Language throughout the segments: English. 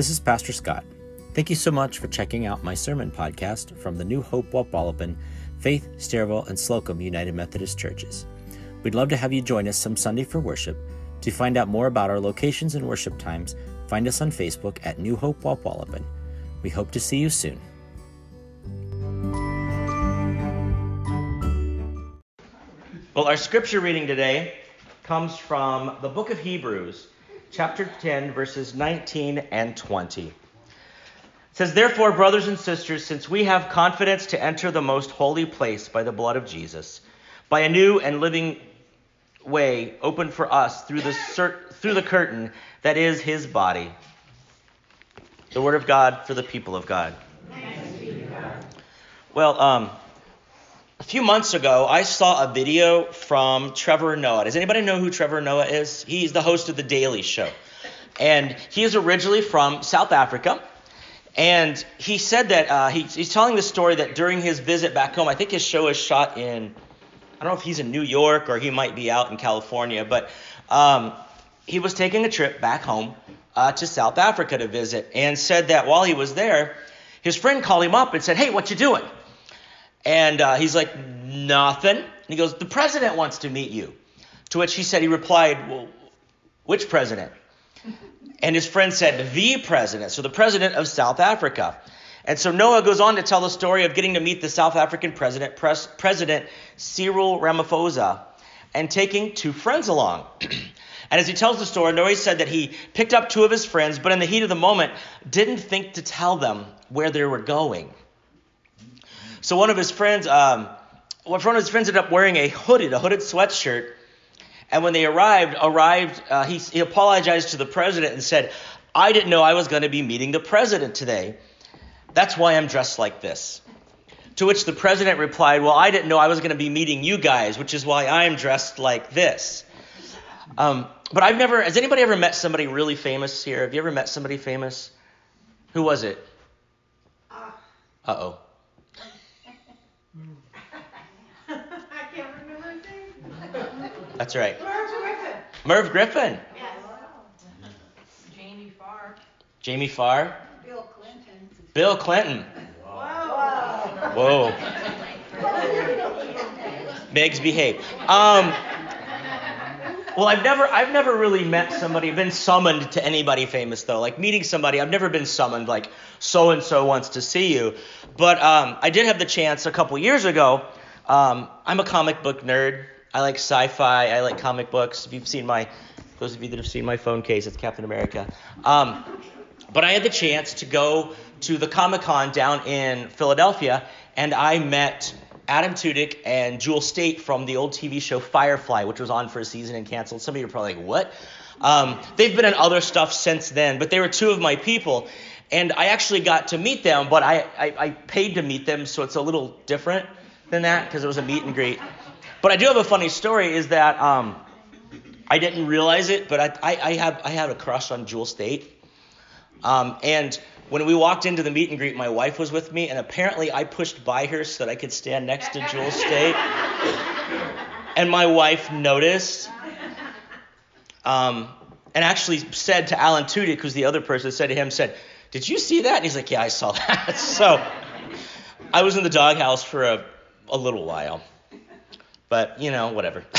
This is Pastor Scott. Thank you so much for checking out my sermon podcast from the New Hope Wapwallopen, Faith, Stairwell, and Slocum United Methodist Churches. We'd love to have you join us some Sunday for worship. To find out more about our locations and worship times, find us on Facebook at New Hope Wapwallopen. We hope to see you soon. Well, our scripture reading today comes from the book of Hebrews, chapter 10, verses 19 and 20. It says, Therefore, brothers and sisters, since we have confidence to enter the most holy place by the blood of Jesus, by a new and living way opened for us through the, through the curtain that is his body. The word of God for the people of God. Well, um, a few months ago, I saw a video from Trevor Noah. Does anybody know who Trevor Noah is? He's the host of The Daily Show. And he is originally from South Africa. And he said that uh, he, he's telling the story that during his visit back home, I think his show is shot in, I don't know if he's in New York or he might be out in California, but um, he was taking a trip back home uh, to South Africa to visit and said that while he was there, his friend called him up and said, Hey, what you doing? And uh, he's like, Nothing. And he goes, The president wants to meet you. To which he said, He replied, Well, which president? And his friend said, The president. So the president of South Africa. And so Noah goes on to tell the story of getting to meet the South African president, Pres- President Cyril Ramaphosa, and taking two friends along. and as he tells the story, Noah said that he picked up two of his friends, but in the heat of the moment, didn't think to tell them where they were going. So one of his friends, um, one of his friends ended up wearing a hooded, a hooded sweatshirt. And when they arrived, arrived, uh, he, he apologized to the president and said, "I didn't know I was going to be meeting the president today. That's why I'm dressed like this." To which the president replied, "Well, I didn't know I was going to be meeting you guys, which is why I'm dressed like this." Um, but I've never. Has anybody ever met somebody really famous here? Have you ever met somebody famous? Who was it? Uh oh. That's right. Merv Griffin. Merv Griffin. Yes. Jamie Farr. Jamie Farr. Bill Clinton. Bill Clinton. Wow. Whoa. Megs behave. Um, well, I've never, I've never really met somebody, been summoned to anybody famous though. Like meeting somebody, I've never been summoned like so and so wants to see you. But um, I did have the chance a couple years ago. Um, I'm a comic book nerd. I like sci-fi. I like comic books. If you've seen my, those of you that have seen my phone case, it's Captain America. Um, but I had the chance to go to the Comic Con down in Philadelphia, and I met Alan Tudyk and Jewel Staite from the old TV show Firefly, which was on for a season and canceled. Some of you are probably like, what? Um, they've been in other stuff since then, but they were two of my people. And I actually got to meet them, but I, I, I paid to meet them, so it's a little different than that because it was a meet and greet. But I do have a funny story. Is that um, I didn't realize it, but I, I, I have I had a crush on Jewel Staite. Um, and when we walked into the meet and greet, my wife was with me, and apparently I pushed by her so that I could stand next to Jewel Staite. and my wife noticed, um, and actually said to Alan Tudyk, who's the other person, said to him, said, "Did you see that?" And he's like, "Yeah, I saw that." so I was in the doghouse for a, a little while. But, you know, whatever.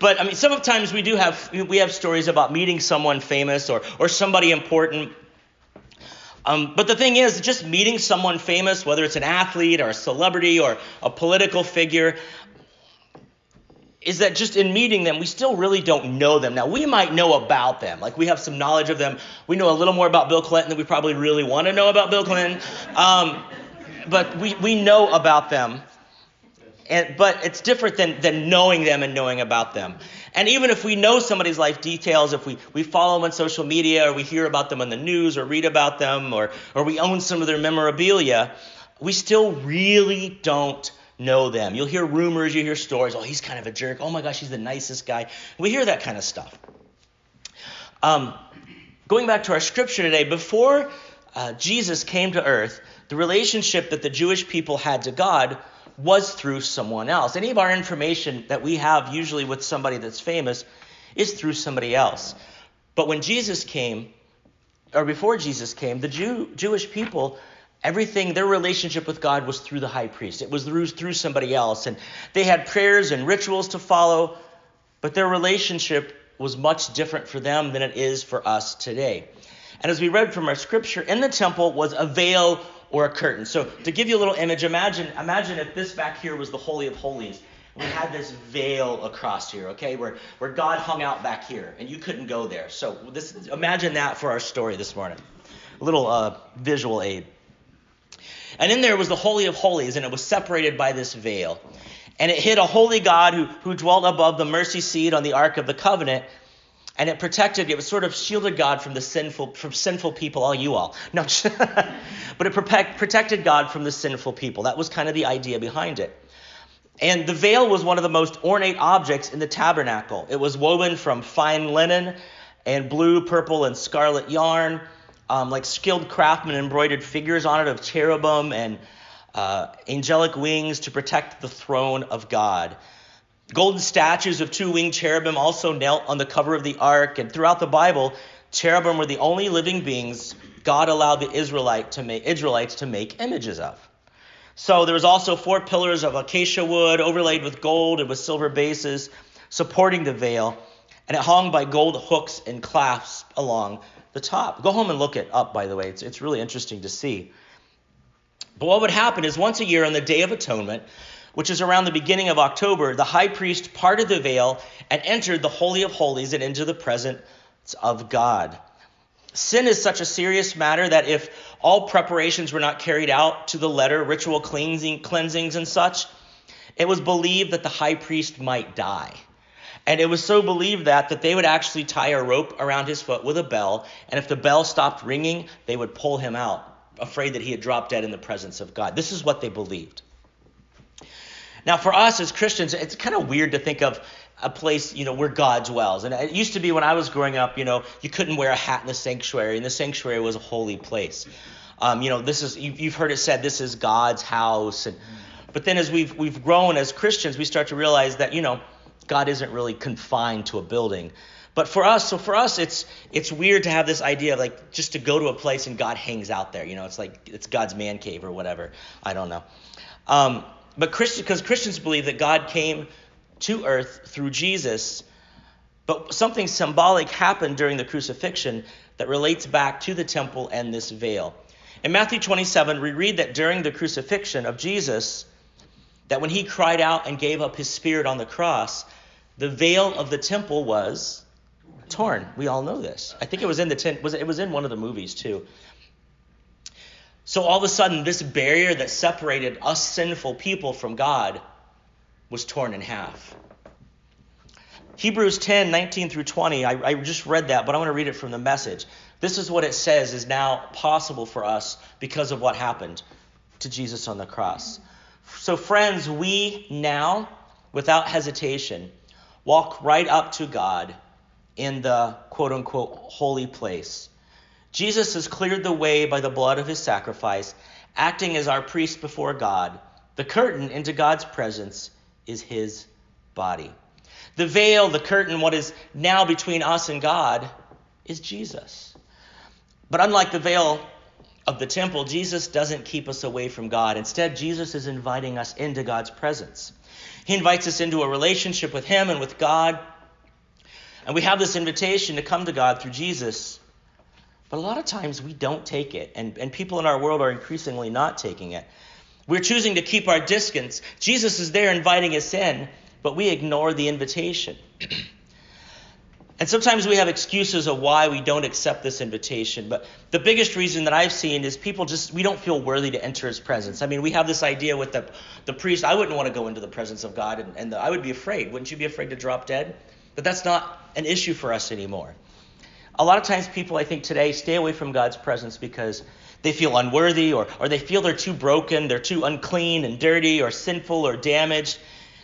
but I mean, sometimes we do have we have stories about meeting someone famous or or somebody important. Um, but the thing is, just meeting someone famous, whether it's an athlete or a celebrity or a political figure, is that just in meeting them, we still really don't know them. Now, we might know about them. Like, we have some knowledge of them. We know a little more about Bill Clinton than we probably really want to know about Bill Clinton. Um, but we, we know about them. And, but it's different than, than knowing them and knowing about them. And even if we know somebody's life details, if we, we follow them on social media or we hear about them on the news or read about them or, or we own some of their memorabilia, we still really don't know them. You'll hear rumors, you hear stories. Oh, he's kind of a jerk. Oh my gosh, he's the nicest guy. We hear that kind of stuff. Um, going back to our scripture today, before uh, Jesus came to earth, the relationship that the Jewish people had to God was through someone else. Any of our information that we have, usually with somebody that's famous, is through somebody else. But when Jesus came, or before Jesus came, the Jew, Jewish people, everything, their relationship with God was through the high priest. It was through, through somebody else. And they had prayers and rituals to follow, but their relationship was much different for them than it is for us today. And as we read from our scripture, in the temple was a veil or a curtain. So to give you a little image, imagine imagine if this back here was the holy of holies. We had this veil across here, okay, where, where God hung out back here, and you couldn't go there. So this imagine that for our story this morning. A little uh, visual aid. And in there was the Holy of Holies, and it was separated by this veil. And it hid a holy God who, who dwelt above the mercy seat on the Ark of the Covenant. And it protected, it was sort of shielded God from the sinful, from sinful people, all you all. No, but it protect, protected God from the sinful people. That was kind of the idea behind it. And the veil was one of the most ornate objects in the tabernacle. It was woven from fine linen and blue, purple, and scarlet yarn. Um, like skilled craftsmen embroidered figures on it of cherubim and uh, angelic wings to protect the throne of God. Golden statues of two winged cherubim also knelt on the cover of the ark, and throughout the Bible, cherubim were the only living beings God allowed the Israelite to make, Israelites to make images of. So there was also four pillars of acacia wood overlaid with gold and with silver bases supporting the veil, and it hung by gold hooks and clasps along the top. Go home and look it up, by the way. It's, it's really interesting to see. But what would happen is once a year on the Day of Atonement, which is around the beginning of October, the high priest parted the veil and entered the Holy of Holies and into the presence of God. Sin is such a serious matter that if all preparations were not carried out to the letter, ritual cleansing, cleansings and such, it was believed that the high priest might die. And it was so believed that that they would actually tie a rope around his foot with a bell, and if the bell stopped ringing, they would pull him out, afraid that he had dropped dead in the presence of God. This is what they believed. Now, for us as Christians, it's kind of weird to think of a place, you know, where God dwells. And it used to be when I was growing up, you know, you couldn't wear a hat in the sanctuary, and the sanctuary was a holy place. Um, you know, this is you've heard it said this is God's house, and but then as we've we've grown as Christians, we start to realize that you know God isn't really confined to a building. But for us, so for us, it's it's weird to have this idea of like just to go to a place and God hangs out there. You know, it's like it's God's man cave or whatever. I don't know. Um, but Christian, because Christians believe that God came to earth through Jesus, but something symbolic happened during the crucifixion that relates back to the temple and this veil. In Matthew 27, we read that during the crucifixion of Jesus, that when he cried out and gave up his spirit on the cross, the veil of the temple was torn. We all know this. I think it was in the ten, was it was in one of the movies too. So all of a sudden, this barrier that separated us sinful people from God was torn in half. Hebrews 10, 19 through 20, I, I just read that, but I want to read it from the message. This is what it says is now possible for us because of what happened to Jesus on the cross. So, friends, we now, without hesitation, walk right up to God in the quote unquote holy place. Jesus has cleared the way by the blood of his sacrifice, acting as our priest before God. The curtain into God's presence is his body. The veil, the curtain, what is now between us and God, is Jesus. But unlike the veil of the temple, Jesus doesn't keep us away from God. Instead, Jesus is inviting us into God's presence. He invites us into a relationship with Him and with God. And we have this invitation to come to God through Jesus. But a lot of times we don't take it, and, and people in our world are increasingly not taking it. We're choosing to keep our distance. Jesus is there inviting us in, but we ignore the invitation. and sometimes we have excuses of why we don't accept this invitation. But the biggest reason that I've seen is people just, we don't feel worthy to enter his presence. I mean, we have this idea with the, the priest, I wouldn't want to go into the presence of God, and, and the, I would be afraid. Wouldn't you be afraid to drop dead? But that's not an issue for us anymore. A lot of times, people, I think, today stay away from God's presence because they feel unworthy or, or they feel they're too broken, they're too unclean and dirty or sinful or damaged.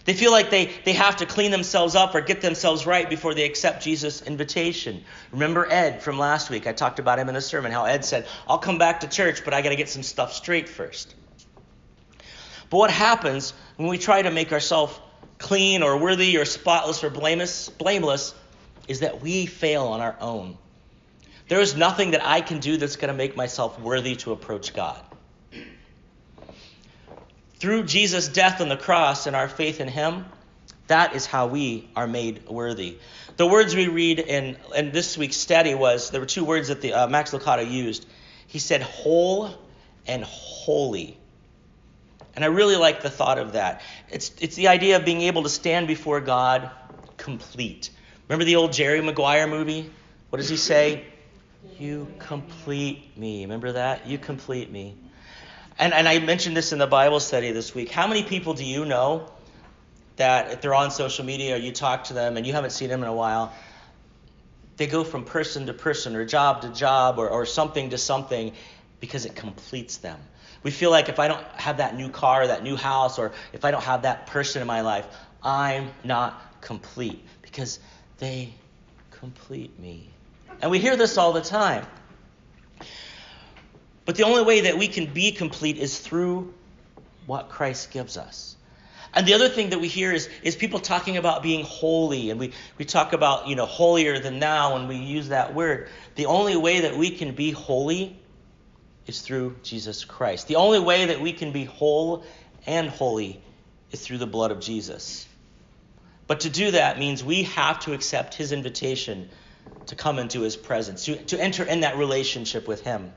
They feel like they, they have to clean themselves up or get themselves right before they accept Jesus' invitation. Remember Ed from last week? I talked about him in the sermon, how Ed said, I'll come back to church, but I got to get some stuff straight first. But what happens when we try to make ourselves clean or worthy or spotless or blameless, blameless is that we fail on our own. There is nothing that I can do that's going to make myself worthy to approach God. Through Jesus' death on the cross and our faith in Him, that is how we are made worthy. The words we read in, in this week's study was there were two words that the, uh, Max Lucado used. He said whole and holy. And I really like the thought of that. It's, it's the idea of being able to stand before God complete. Remember the old Jerry Maguire movie? What does he say? You complete me. Remember that? You complete me. And, and I mentioned this in the Bible study this week. How many people do you know that if they're on social media or you talk to them and you haven't seen them in a while, they go from person to person or job to job or, or something to something because it completes them. We feel like if I don't have that new car, that new house, or if I don't have that person in my life, I'm not complete because they complete me. And we hear this all the time. But the only way that we can be complete is through what Christ gives us. And the other thing that we hear is, is people talking about being holy, and we, we talk about, you know, holier than now, and we use that word. The only way that we can be holy is through Jesus Christ. The only way that we can be whole and holy is through the blood of Jesus. But to do that means we have to accept his invitation to come into his presence, to, to enter in that relationship with him.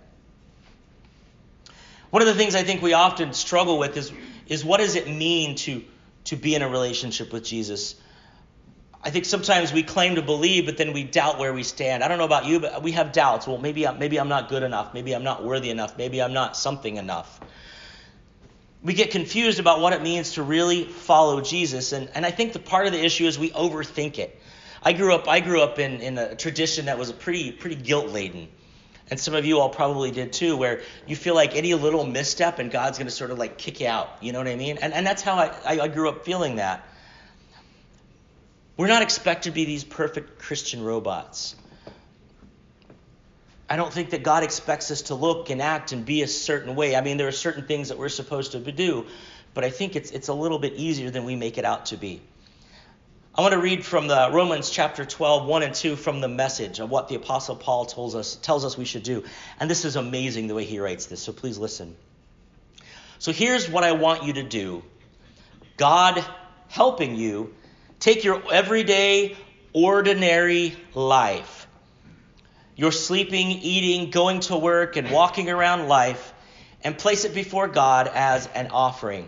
One of the things I think we often struggle with is, is what does it mean to, to be in a relationship with Jesus? I think sometimes we claim to believe, but then we doubt where we stand. I don't know about you, but we have doubts. Well, maybe, maybe I'm not good enough. Maybe I'm not worthy enough. Maybe I'm not something enough. We get confused about what it means to really follow Jesus. And, and I think the part of the issue is we overthink it. I grew up, I grew up in, in a tradition that was pretty, pretty guilt laden and some of you all probably did too, where you feel like any little misstep and God's going to sort of like kick you out. You know what I mean? And, and that's how I, I grew up feeling that. We're not expected to be these perfect Christian robots. I don't think that God expects us to look and act and be a certain way. I mean, there are certain things that we're supposed to do, but I think it's, it's a little bit easier than we make it out to be. I want to read from the Romans chapter 12, 1 and 2 from the message of what the Apostle Paul tells us, tells us we should do. And this is amazing the way he writes this, so please listen. So here's what I want you to do God helping you take your everyday, ordinary life, your sleeping, eating, going to work, and walking around life, and place it before God as an offering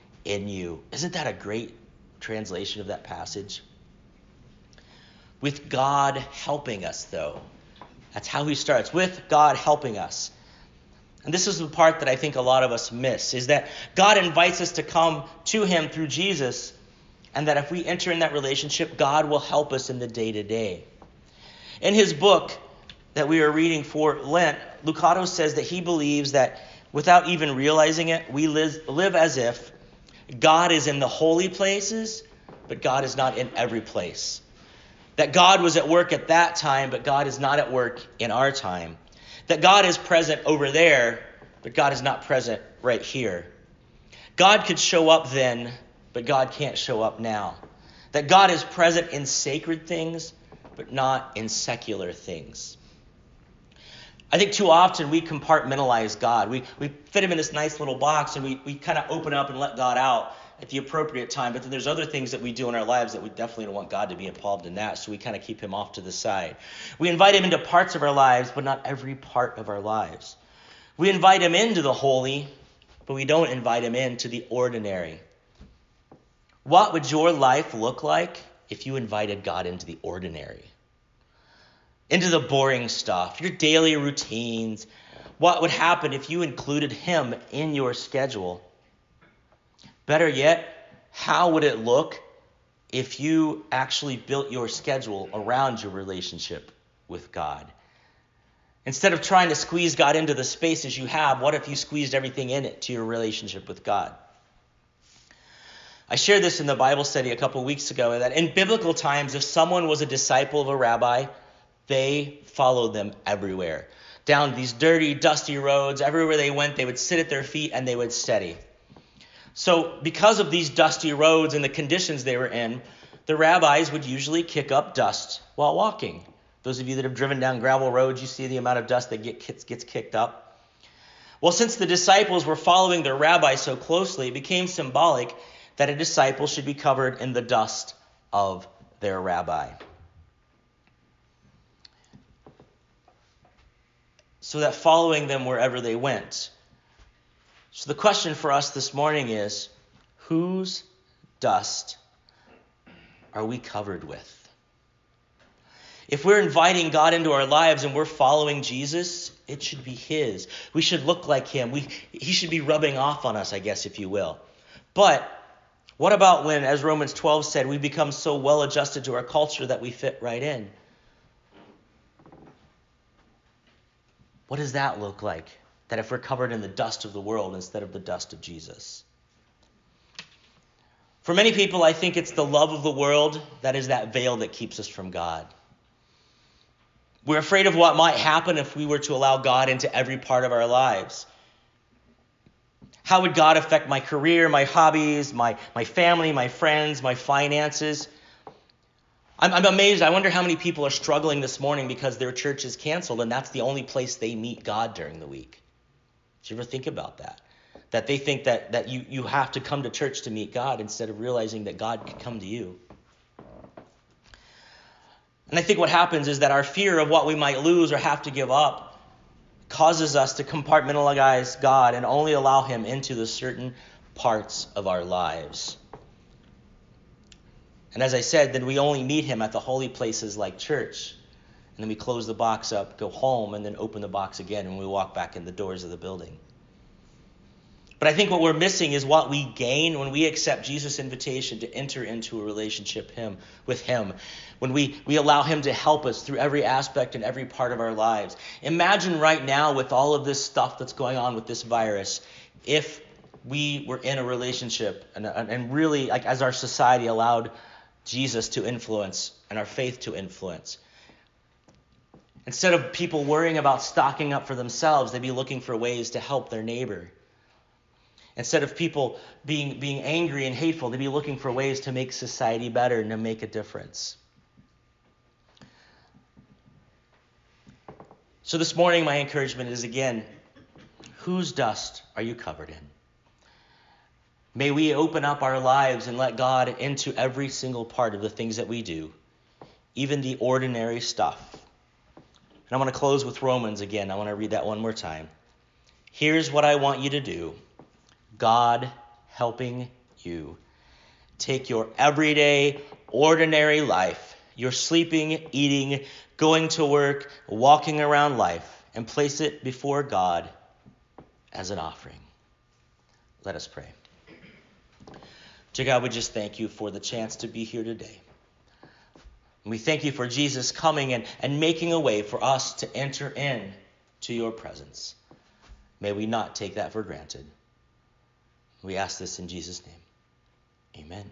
in you. Isn't that a great translation of that passage? With God helping us, though. That's how he starts, with God helping us. And this is the part that I think a lot of us miss is that God invites us to come to him through Jesus, and that if we enter in that relationship, God will help us in the day to day. In his book that we are reading for Lent, Lucado says that he believes that without even realizing it, we live, live as if God is in the holy places, but God is not in every place. That God was at work at that time, but God is not at work in our time. That God is present over there, but God is not present right here. God could show up then, but God can't show up now. That God is present in sacred things, but not in secular things. I think too often we compartmentalize God. We, we fit him in this nice little box and we, we kind of open up and let God out at the appropriate time. But then there's other things that we do in our lives that we definitely don't want God to be involved in that. So we kind of keep him off to the side. We invite him into parts of our lives, but not every part of our lives. We invite him into the holy, but we don't invite him into the ordinary. What would your life look like if you invited God into the ordinary? Into the boring stuff, your daily routines. What would happen if you included him in your schedule? Better yet, how would it look if you actually built your schedule around your relationship with God? Instead of trying to squeeze God into the spaces you have, what if you squeezed everything in it to your relationship with God? I shared this in the Bible study a couple weeks ago that in biblical times, if someone was a disciple of a rabbi, they followed them everywhere. Down these dirty, dusty roads, everywhere they went, they would sit at their feet and they would study. So, because of these dusty roads and the conditions they were in, the rabbis would usually kick up dust while walking. Those of you that have driven down gravel roads, you see the amount of dust that gets, gets kicked up. Well, since the disciples were following their rabbi so closely, it became symbolic that a disciple should be covered in the dust of their rabbi. So that following them wherever they went. So the question for us this morning is whose dust are we covered with? If we're inviting God into our lives and we're following Jesus, it should be His. We should look like Him. We, he should be rubbing off on us, I guess, if you will. But what about when, as Romans 12 said, we become so well adjusted to our culture that we fit right in? What does that look like? That if we're covered in the dust of the world instead of the dust of Jesus? For many people, I think it's the love of the world that is that veil that keeps us from God. We're afraid of what might happen if we were to allow God into every part of our lives. How would God affect my career, my hobbies, my, my family, my friends, my finances? I'm, I'm amazed. I wonder how many people are struggling this morning because their church is canceled and that's the only place they meet God during the week. Did you ever think about that? That they think that, that you, you have to come to church to meet God instead of realizing that God can come to you. And I think what happens is that our fear of what we might lose or have to give up causes us to compartmentalize God and only allow Him into the certain parts of our lives. And as I said, then we only meet Him at the holy places like church. And then we close the box up, go home, and then open the box again when we walk back in the doors of the building. But I think what we're missing is what we gain when we accept Jesus' invitation to enter into a relationship him, with Him, when we, we allow Him to help us through every aspect and every part of our lives. Imagine right now, with all of this stuff that's going on with this virus, if we were in a relationship and, and really, like as our society allowed Jesus to influence and our faith to influence. Instead of people worrying about stocking up for themselves, they'd be looking for ways to help their neighbor. Instead of people being, being angry and hateful, they'd be looking for ways to make society better and to make a difference. So this morning, my encouragement is again whose dust are you covered in? May we open up our lives and let God into every single part of the things that we do, even the ordinary stuff. And I want to close with Romans again. I want to read that one more time. Here's what I want you to do God helping you. Take your everyday, ordinary life, your sleeping, eating, going to work, walking around life, and place it before God as an offering. Let us pray. Dear God, we just thank you for the chance to be here today. we thank you for Jesus coming and, and making a way for us to enter in to your presence. May we not take that for granted. We ask this in Jesus' name. Amen.